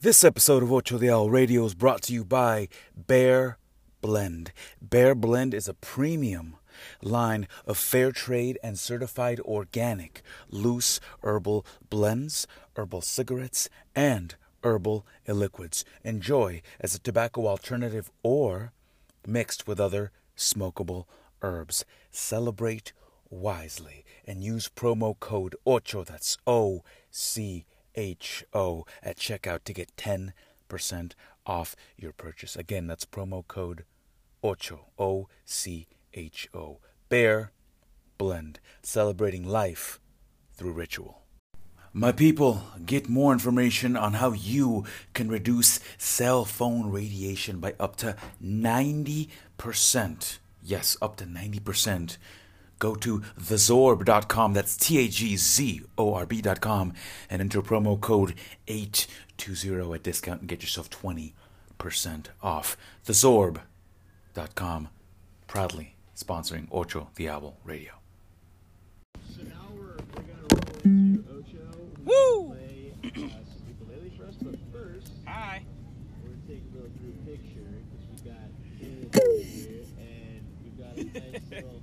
This episode of Ocho Diablo Radio is brought to you by Bear Blend. Bear Blend is a premium line of fair trade and certified organic loose herbal blends, herbal cigarettes, and herbal liquids. Enjoy as a tobacco alternative or mixed with other smokable herbs. Celebrate wisely and use promo code OCHO, that's O C O, at checkout to get 10% off your purchase. Again, that's promo code OCHO, O C H O. Bear Blend, celebrating life through ritual. My people, get more information on how you can reduce cell phone radiation by up to 90%. Yes, up to 90%. Go to thezorb.com, that's T A G Z O R B.com, and enter promo code 820 at discount and get yourself 20% off. Thezorb.com, proudly sponsoring Ocho Diablo Radio. So now we're, we're gonna roll into Ocho. Woo! Play uh, some ukulele for us, but first Hi. we're gonna take a little through picture because we got here and we've got a nice little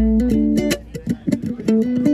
thank you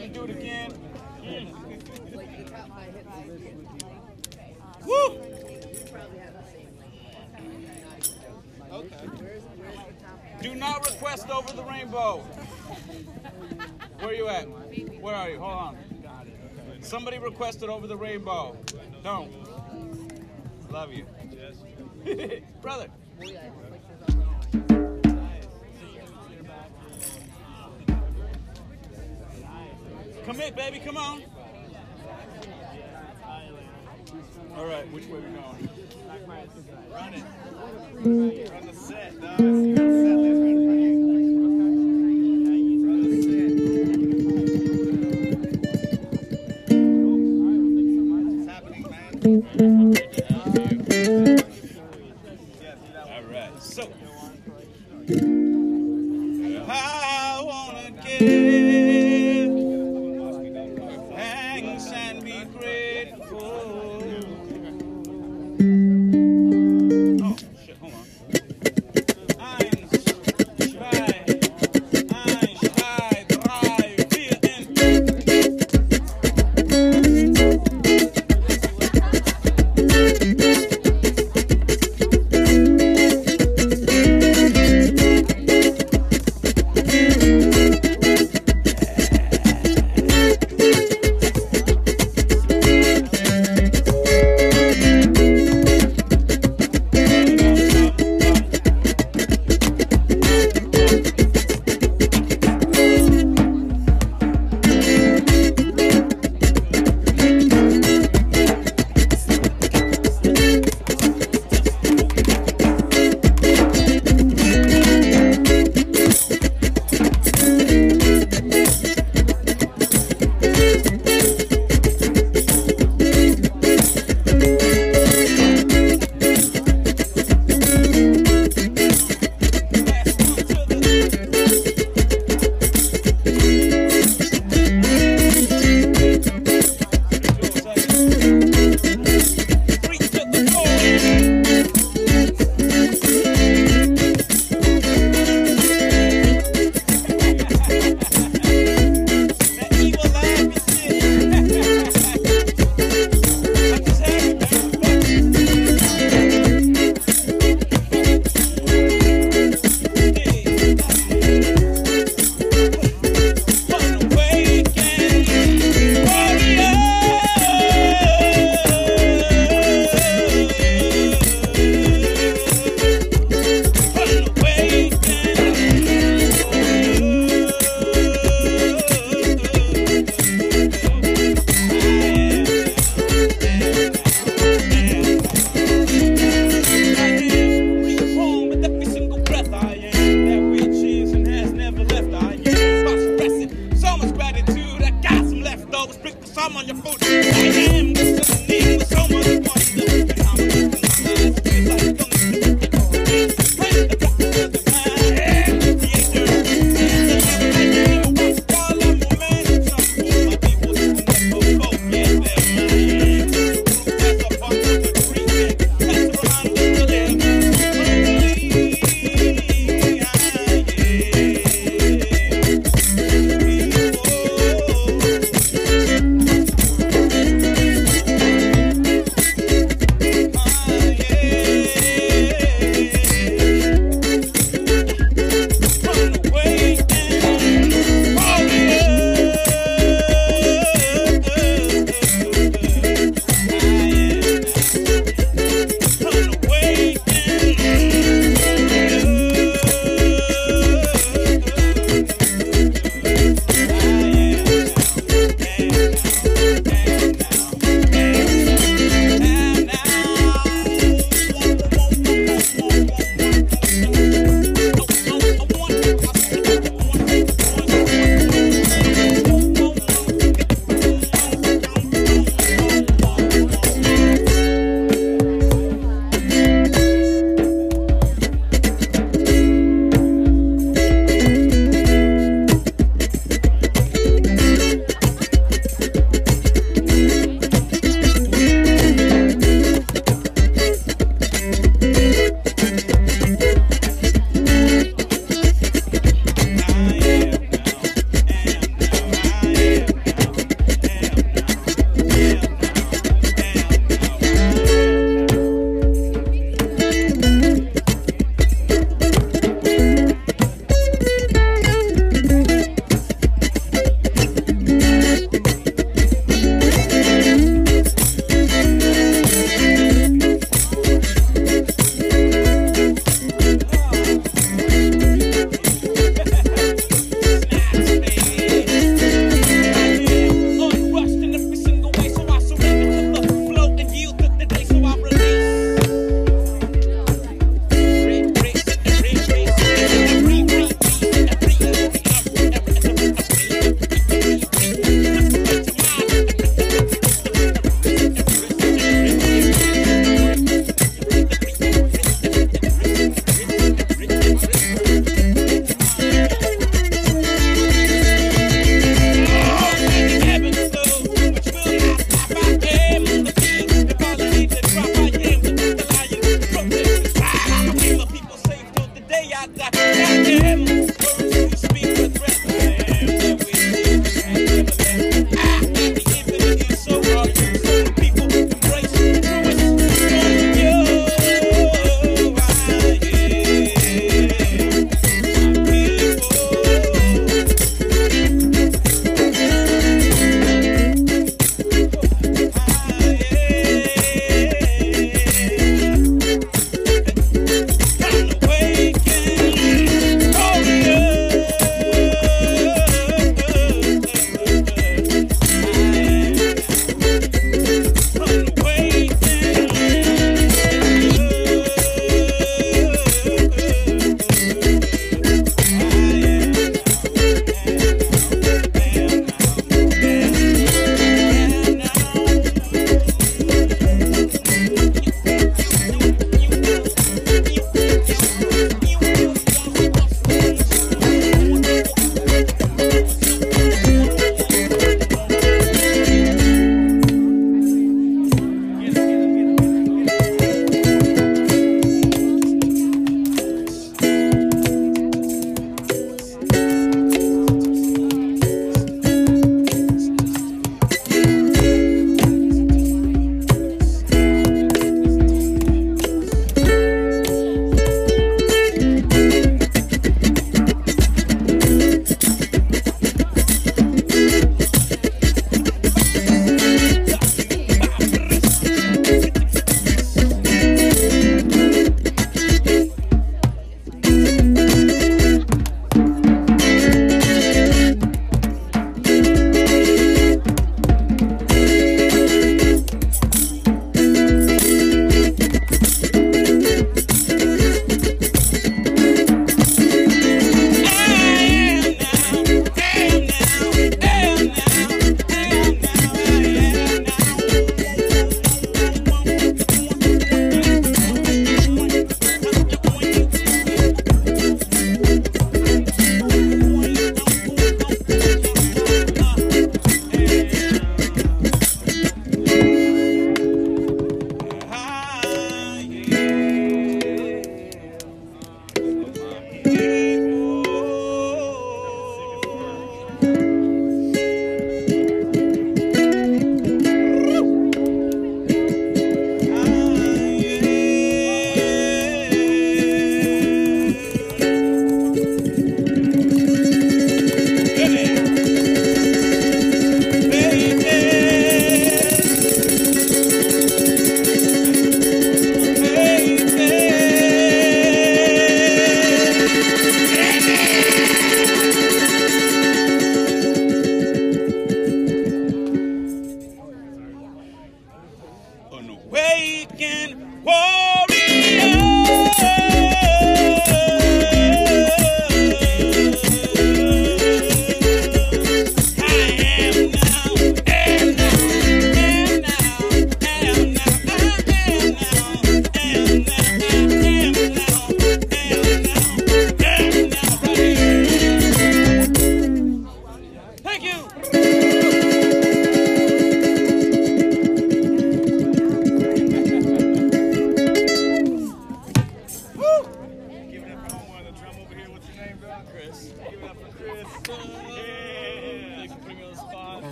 You do it again? Woo! Okay. Do not request over the rainbow. Where are you at? Where are you? Hold on. Somebody requested over the rainbow. Don't. Love you. Brother. Commit, baby, come on. All right, which way are we going? Run it. Run the set. dog. that's the set.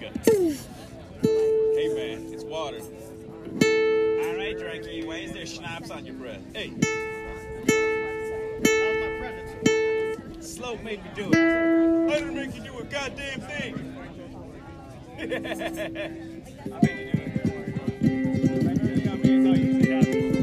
vodka. hey, man, it's water. All right, Drakey, why is there schnapps on your breath? Hey. Slope made me do it. I didn't make you do a goddamn thing. I made you do it.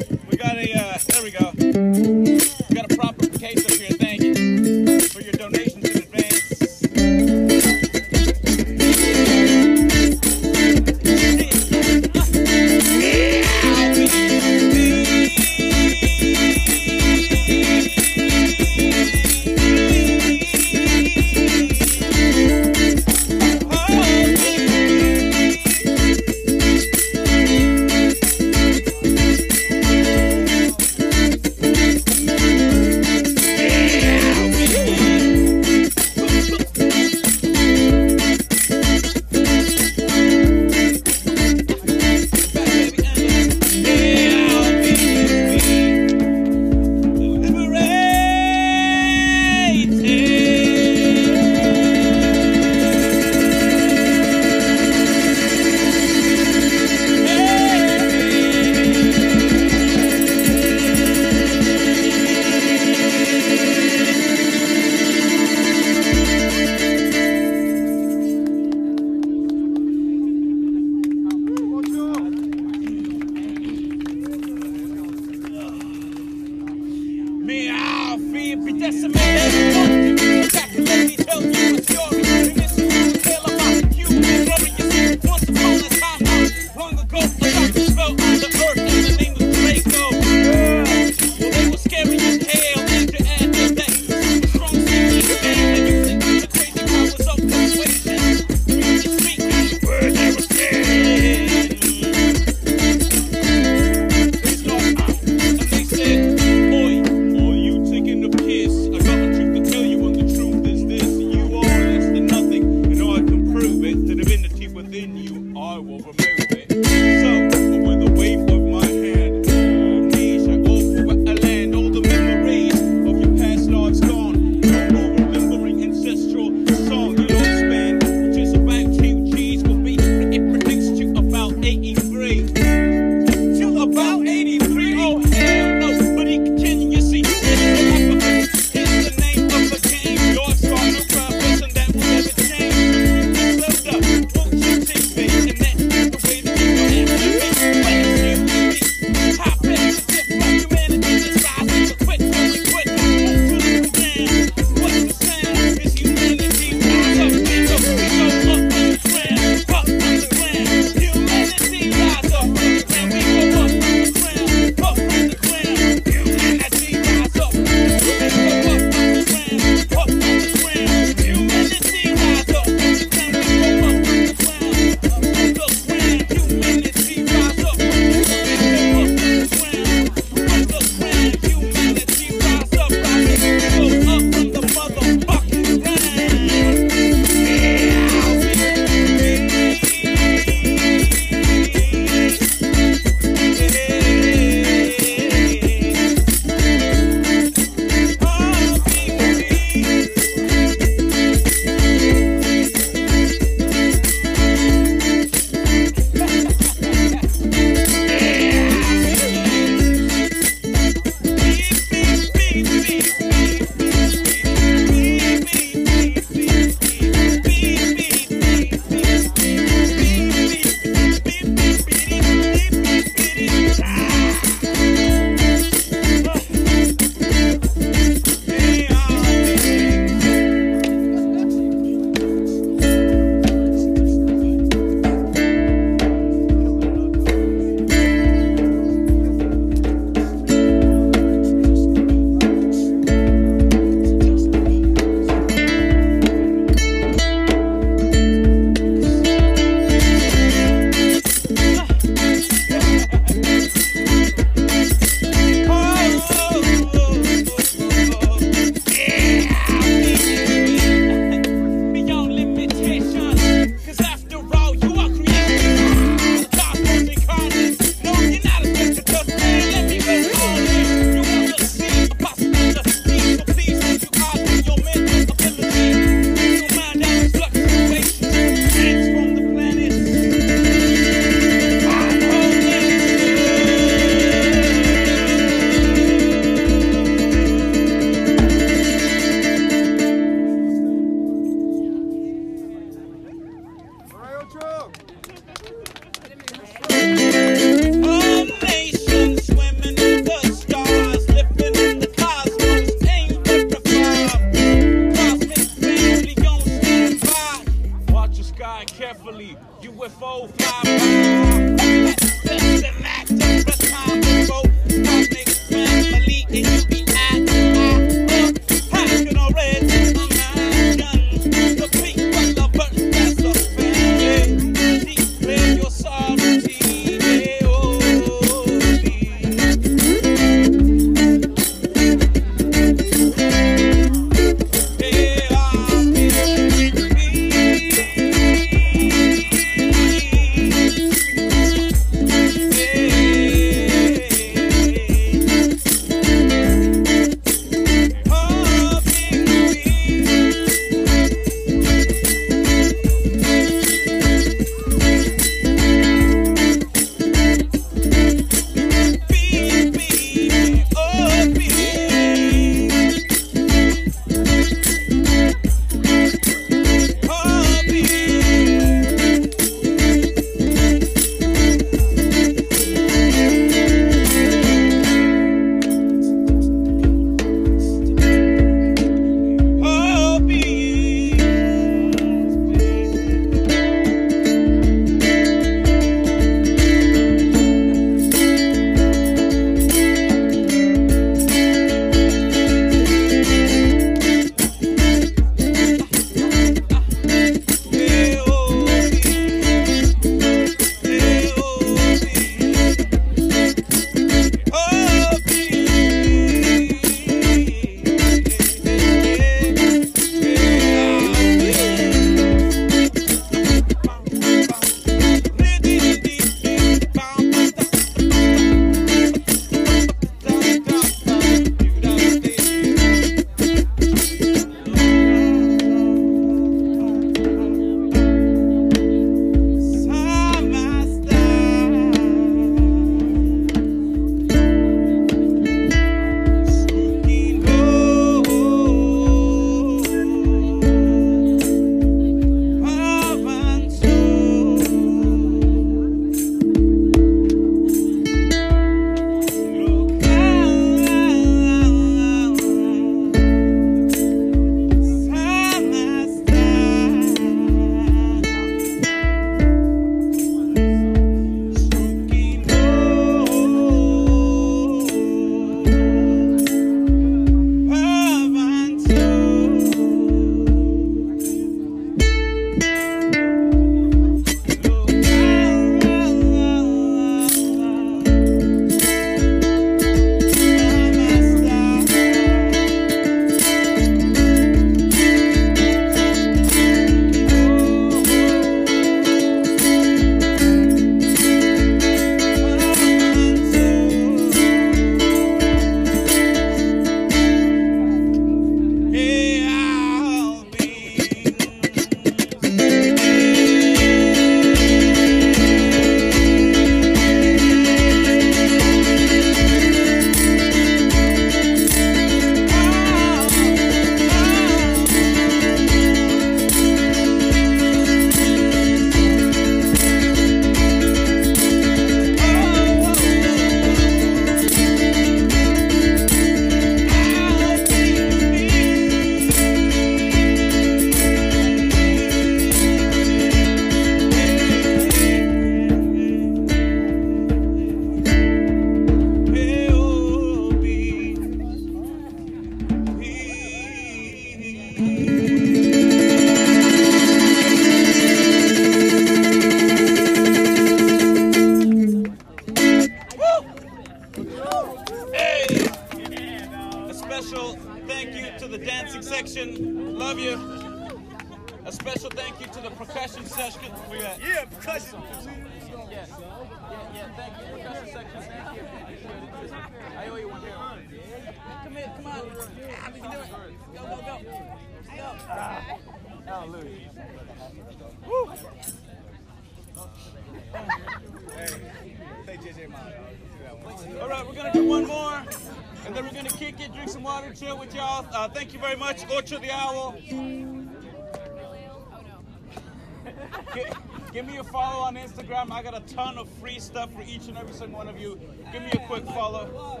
Each and every single one of you. Give me a quick follow.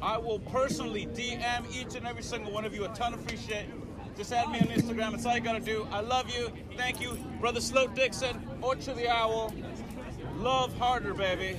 I will personally DM each and every single one of you a ton of free shit. Just add me on Instagram. That's all you gotta do. I love you. Thank you, brother Slow Dixon, Ocho Diablo. Love harder, baby.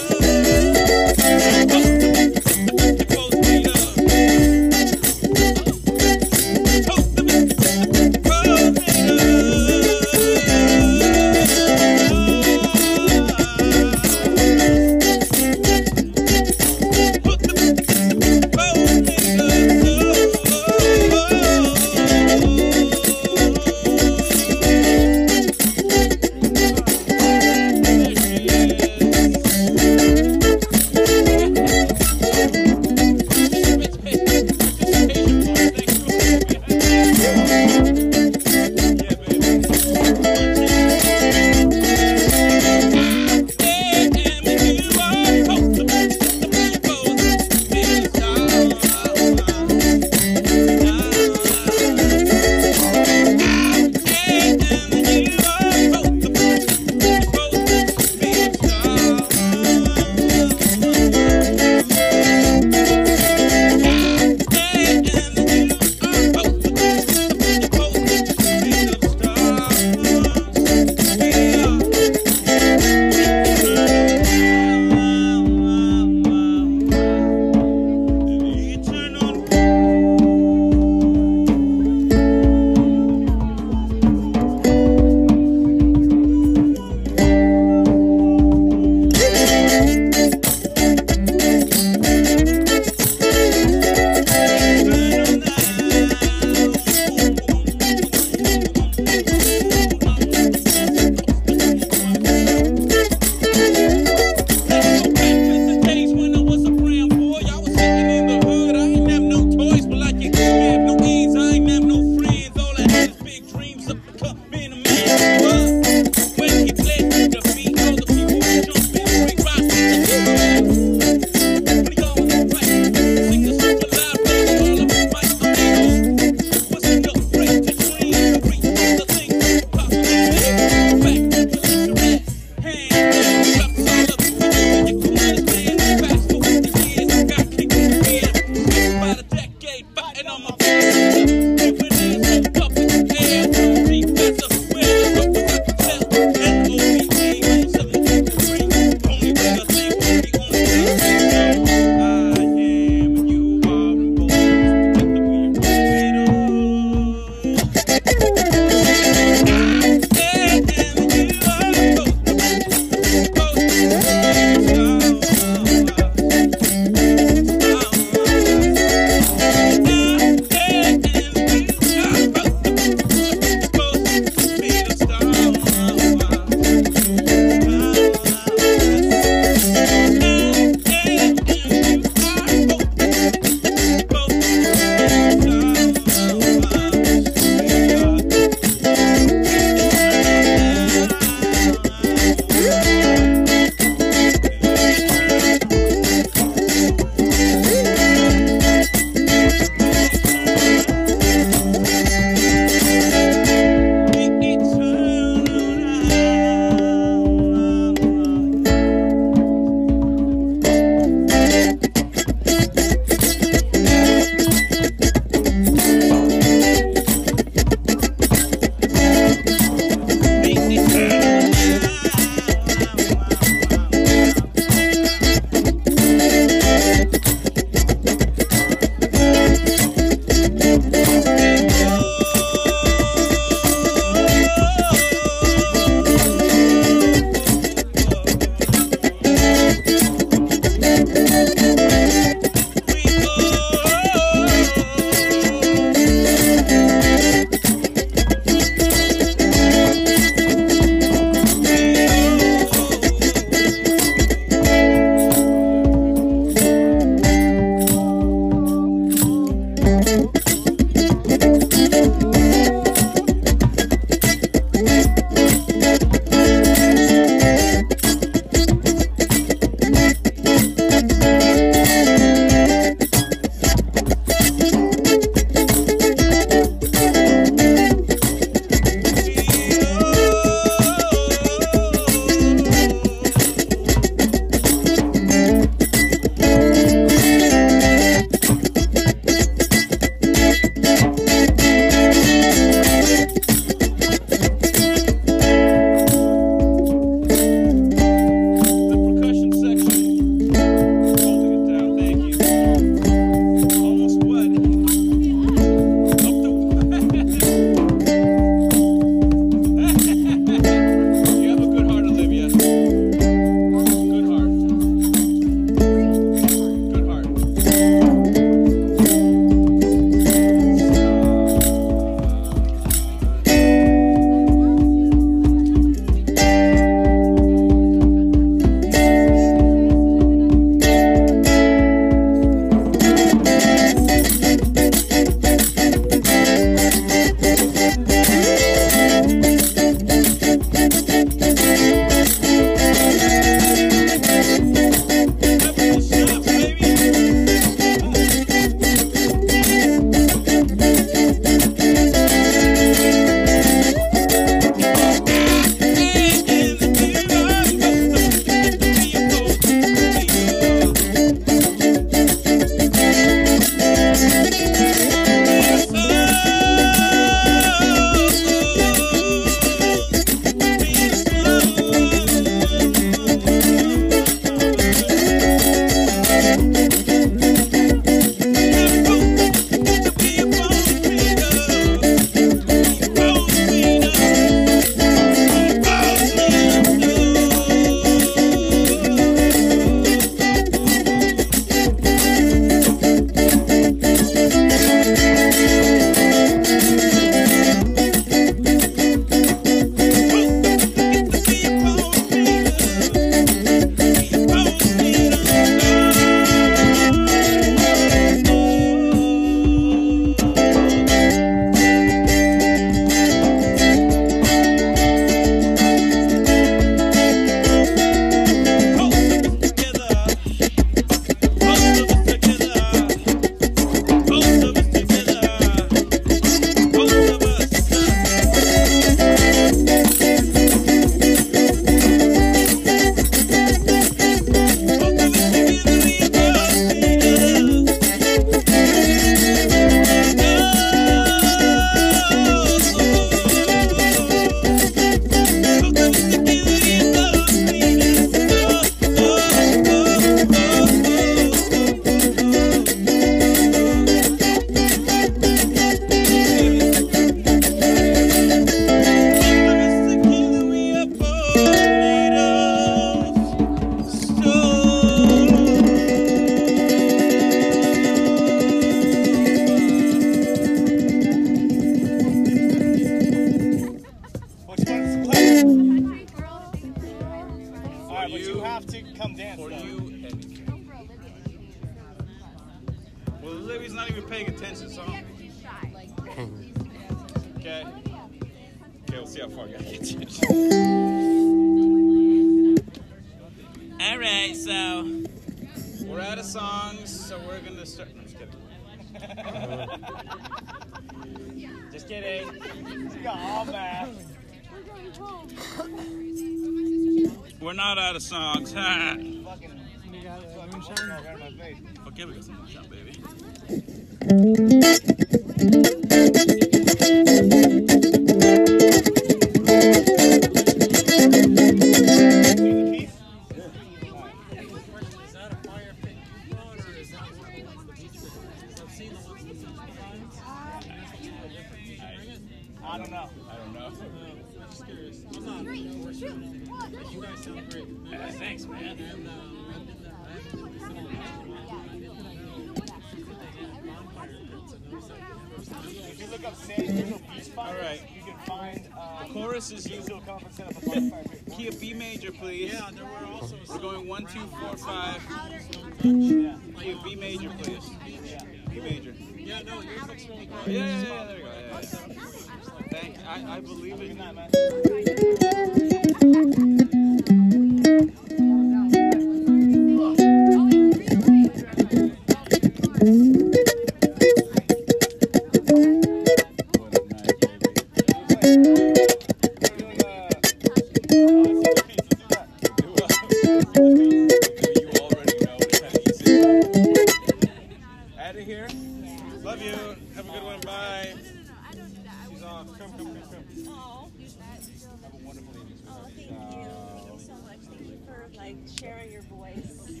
Like sharing your voice.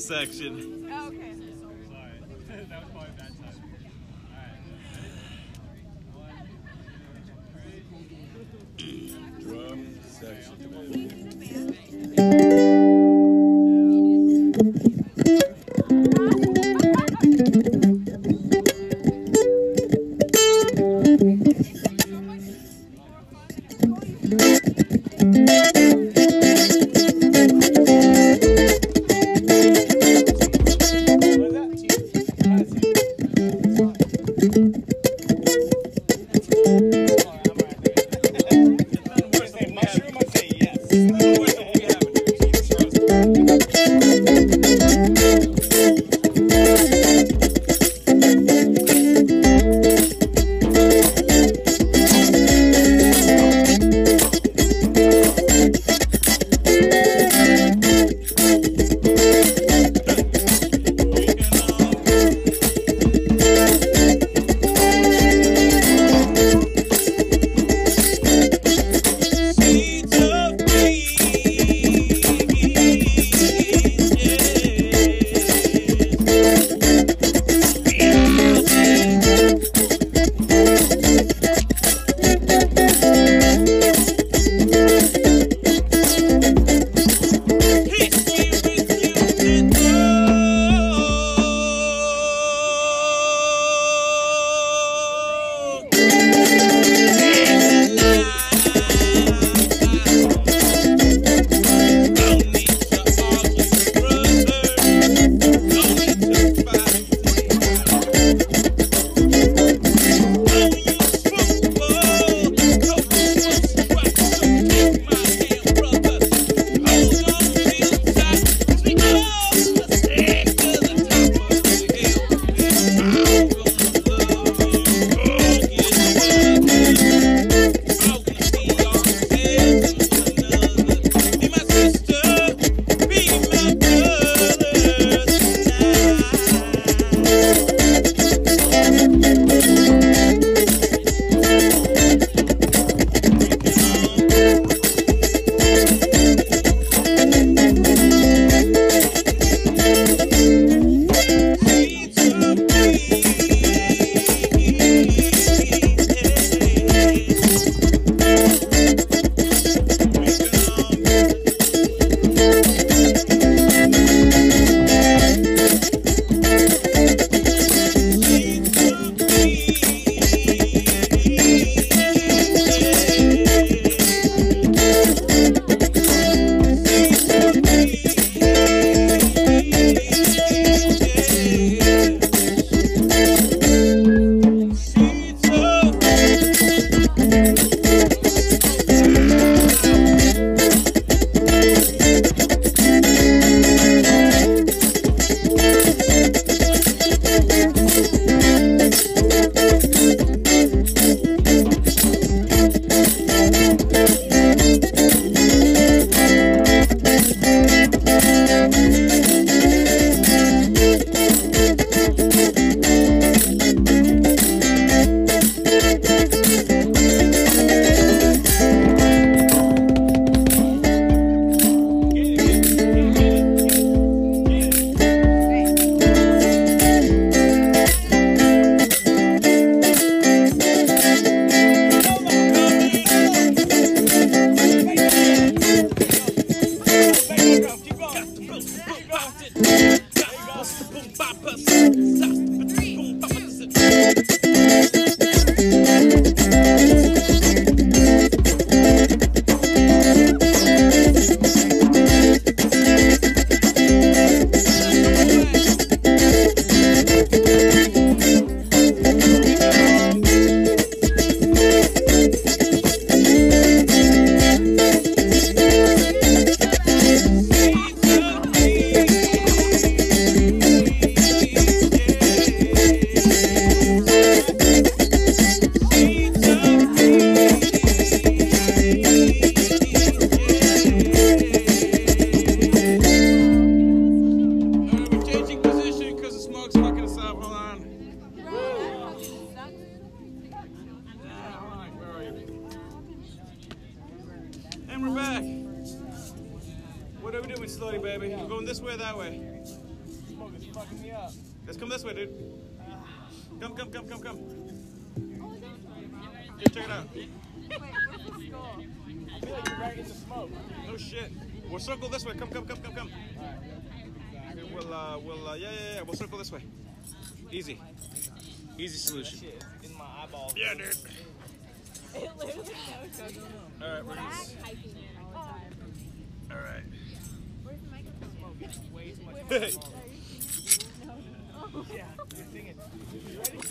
Section. Time. All right. Where's the microphone? Way too much. Hey. Yeah, you're singing. You ready? I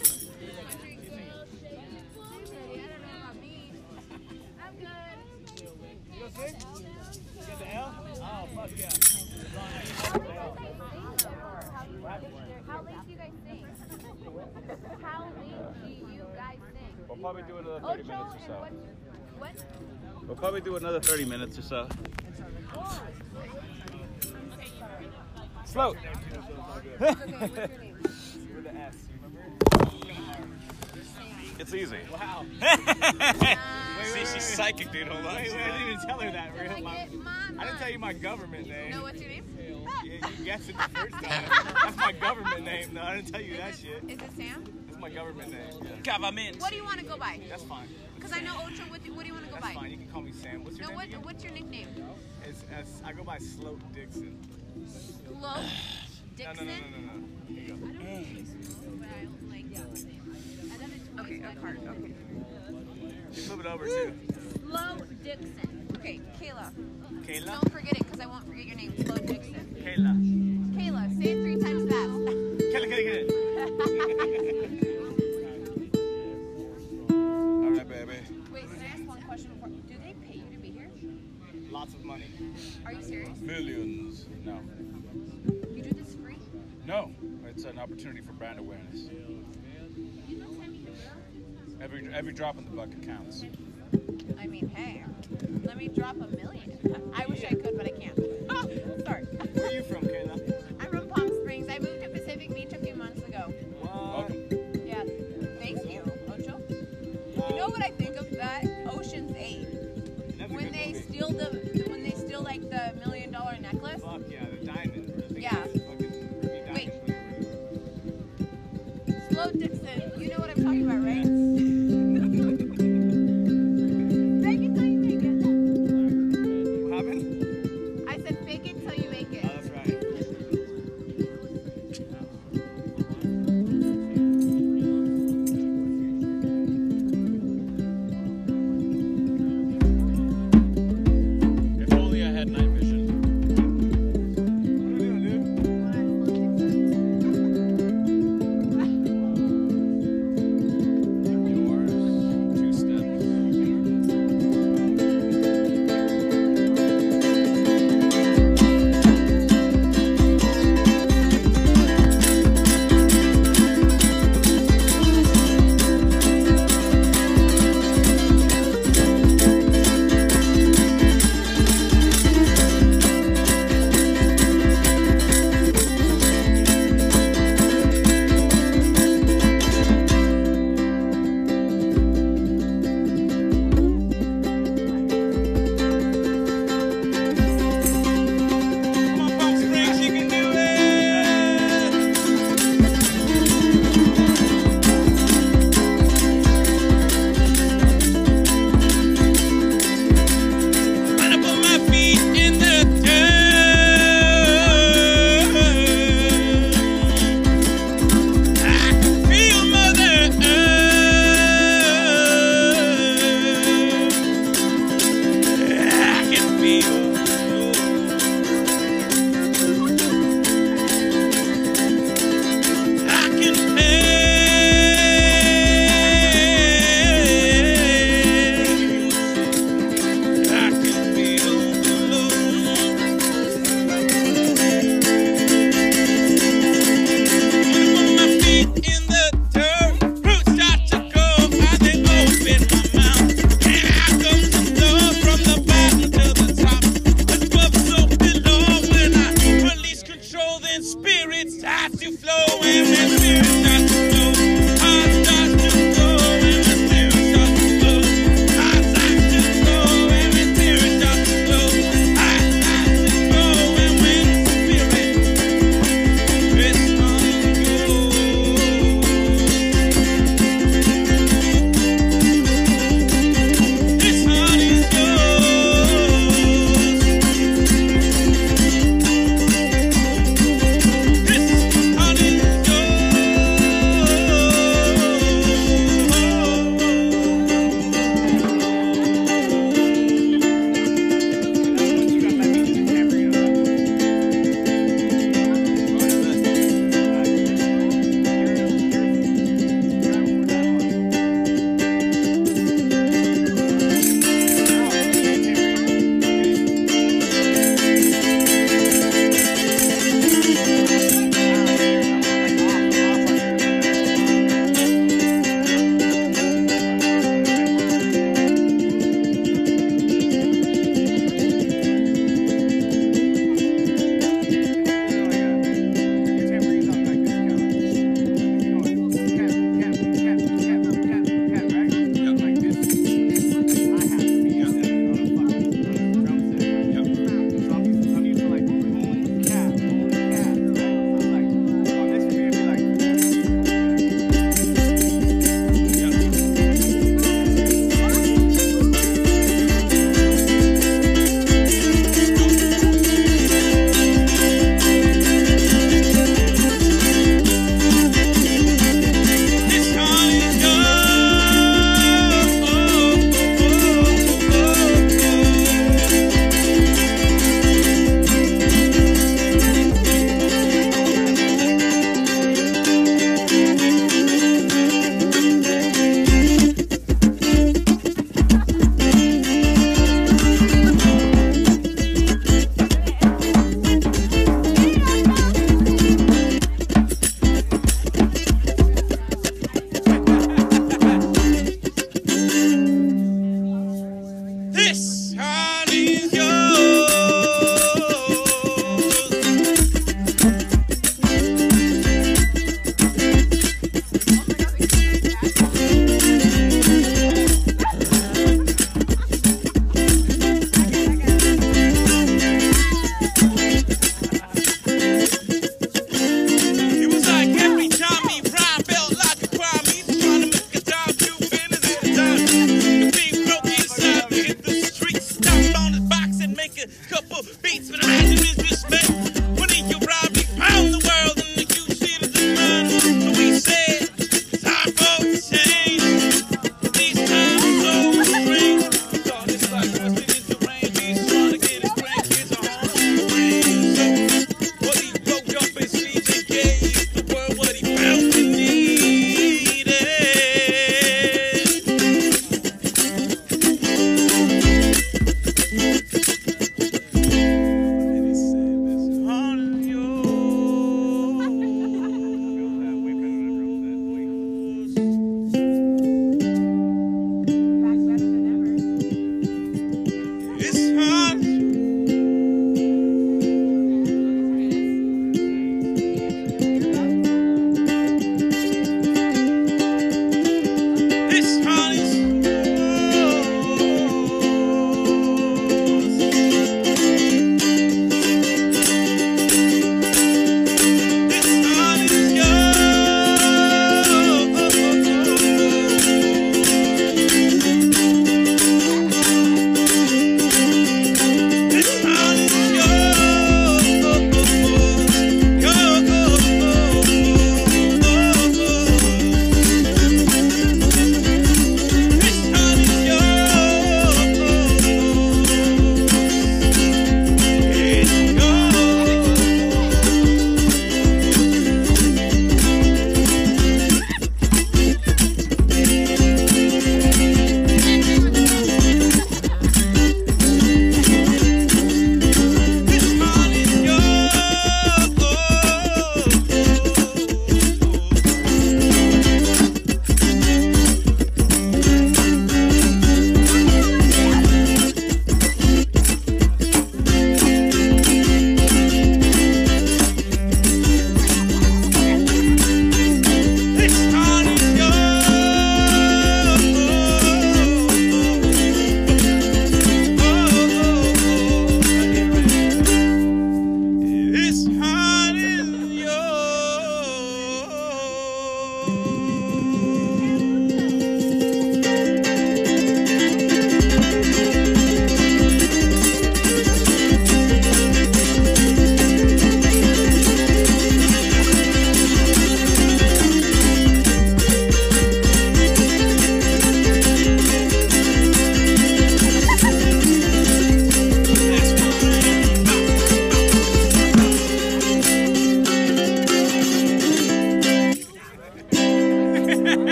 don't know about me. I'm good. You gonna sing? Get the L? Oh, fuck yeah. How late do you guys sing? How late do you guys sing? We'll probably do another 30 minutes or so. what? What? We'll probably do another 30 minutes or so. Slow. Okay, what's your name? With the S. It's easy. Wow. See, she's psychic, dude. Hold on. Wait, wait, I didn't even tell her that. I Real. My. I didn't tell you my government name. No, what's your name? Yeah, you guessed it the first time. That's my government name, though. I didn't tell you that Is shit. Is it Sam? That's my government name. Yeah. Government. What do you want to go by? That's fine. Because I know Ocho. What do, what do you want to go That's by? fine. You can call me Sam. What's your No, name what, again? what's your nickname? It's, it's, I go by Slow Dixon. Slow No, Dixon? no, no, no, no, no. Here you go. Okay, a card. Okay. You flip it over too. Slow Dixon. Okay, Kayla. Kayla. Don't forget it because I won't forget your name. Slow Dixon. Kayla. Kayla, say it three times fast. Kayla, Kayla, Kayla. Are you serious? Millions. No. You do this free? No. It's an opportunity for brand awareness. You know send me your bill? Every every drop in the bucket counts. I mean, hey, let me drop a million. I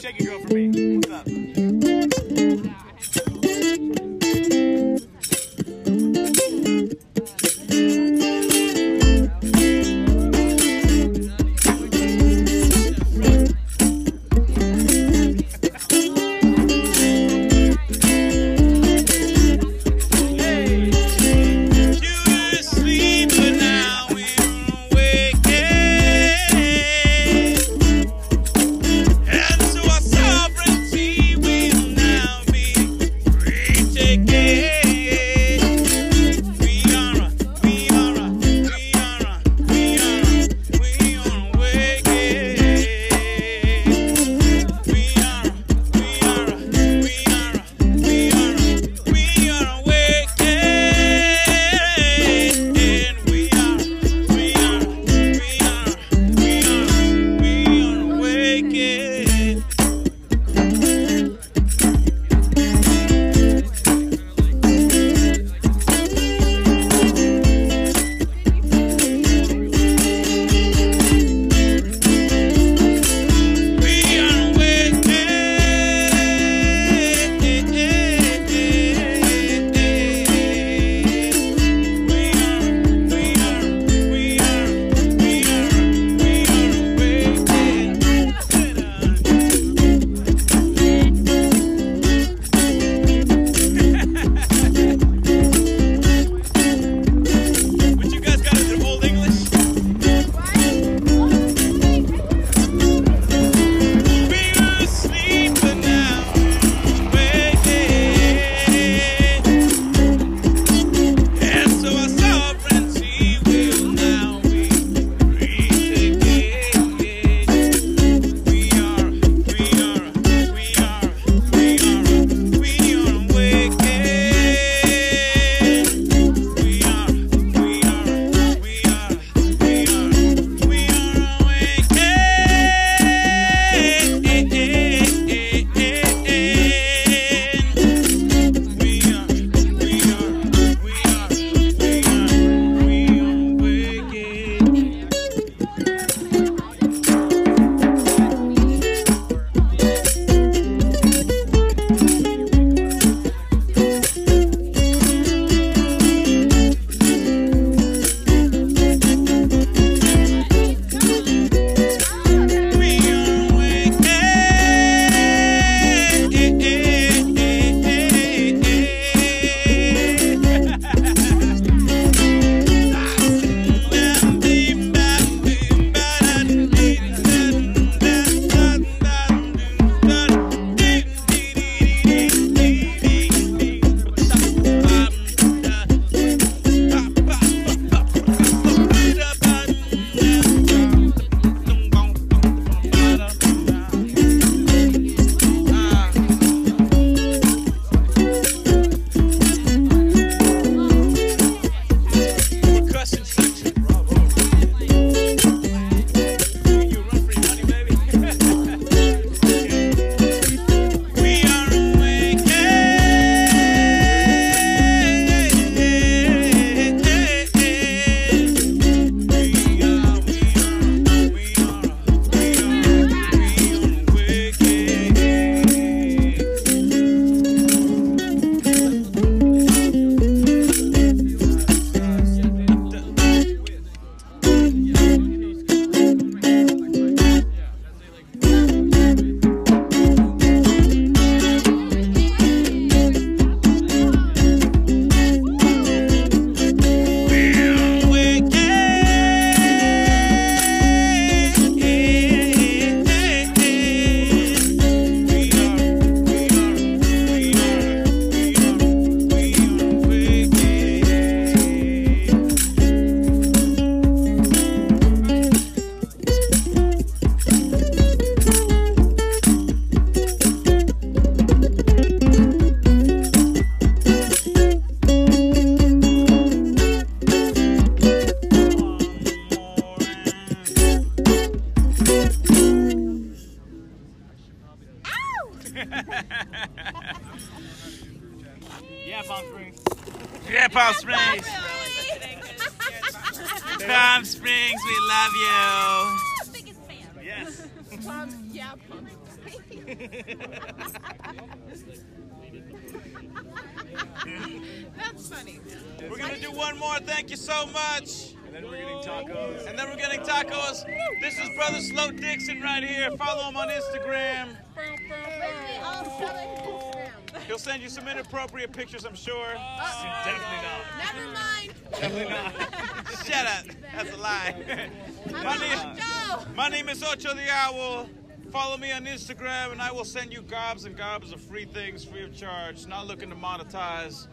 shake it, girl, for me. Thank you so much. And then we're getting tacos. And then we're getting tacos. This is Brother Slow Dixon right here. Follow him on Instagram. He'll send you some inappropriate pictures, I'm sure. Uh, Definitely not. Never mind. Definitely not. Shut up. That's a lie. my, name, my name is Ocho Diablo. Follow me on Instagram, and I will send you gobs and gobs of free things free of charge. Not looking to monetize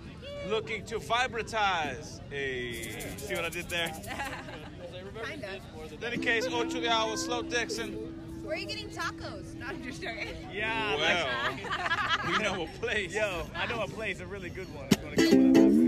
looking to vibratize. Hey, see what I did there? kind of. In any case, Ocho Diablo, Slow Dixon. Where are you getting tacos? Not just joking. Yeah, well, like we know a place. Yo, I know a place, a really good one.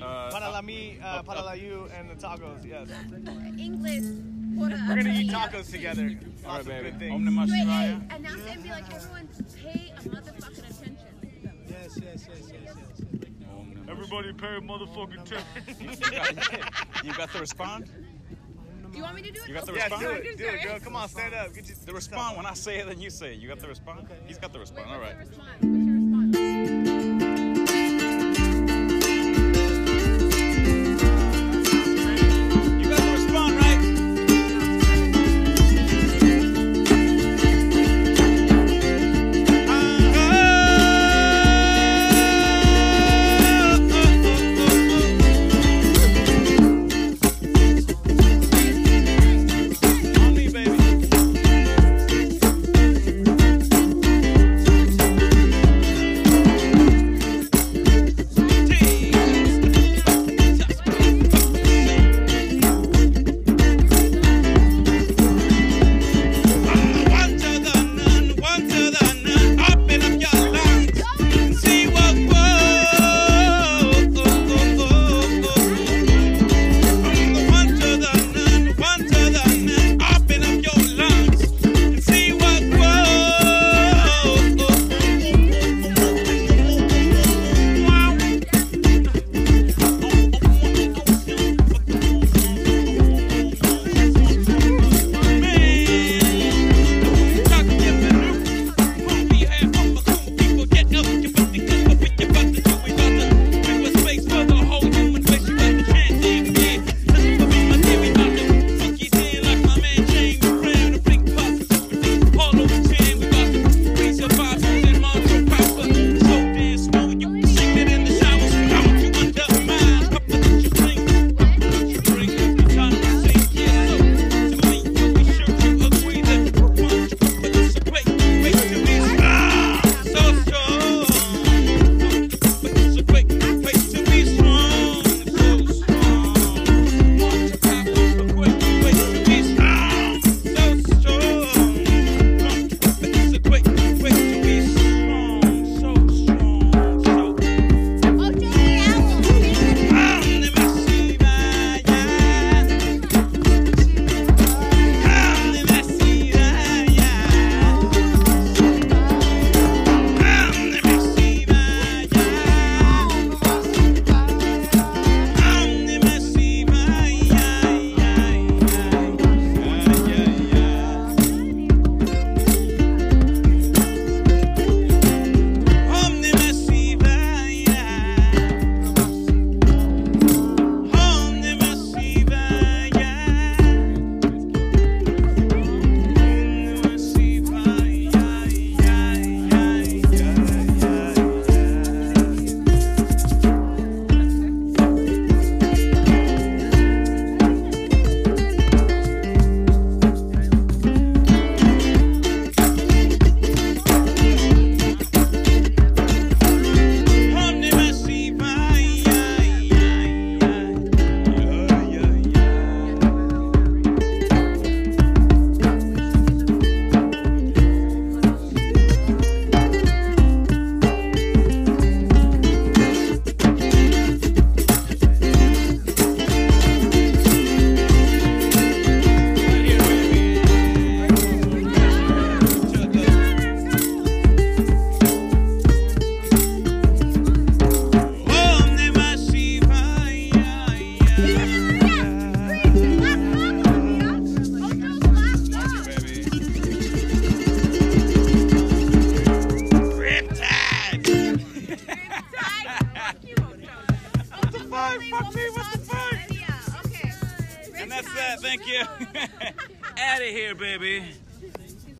Uh, Para la me, uh, para la you, and the tacos, yes. English. We're gonna eat tacos together. all Lots right, baby. good things. Om Namah Wait, hey, announce it and be like, everyone pay a motherfucking attention. Yes, yes, yes, yes, yes. Om Namah Everybody pay a motherfucking tip. Shivaya. You got the respond? Do you want me to do it? You got the yeah, response? do it, do it, girl. Come on, stand up. Get your The respond. When I say it, then you say it. You got the respond? He's got the respond. All right. What's your response?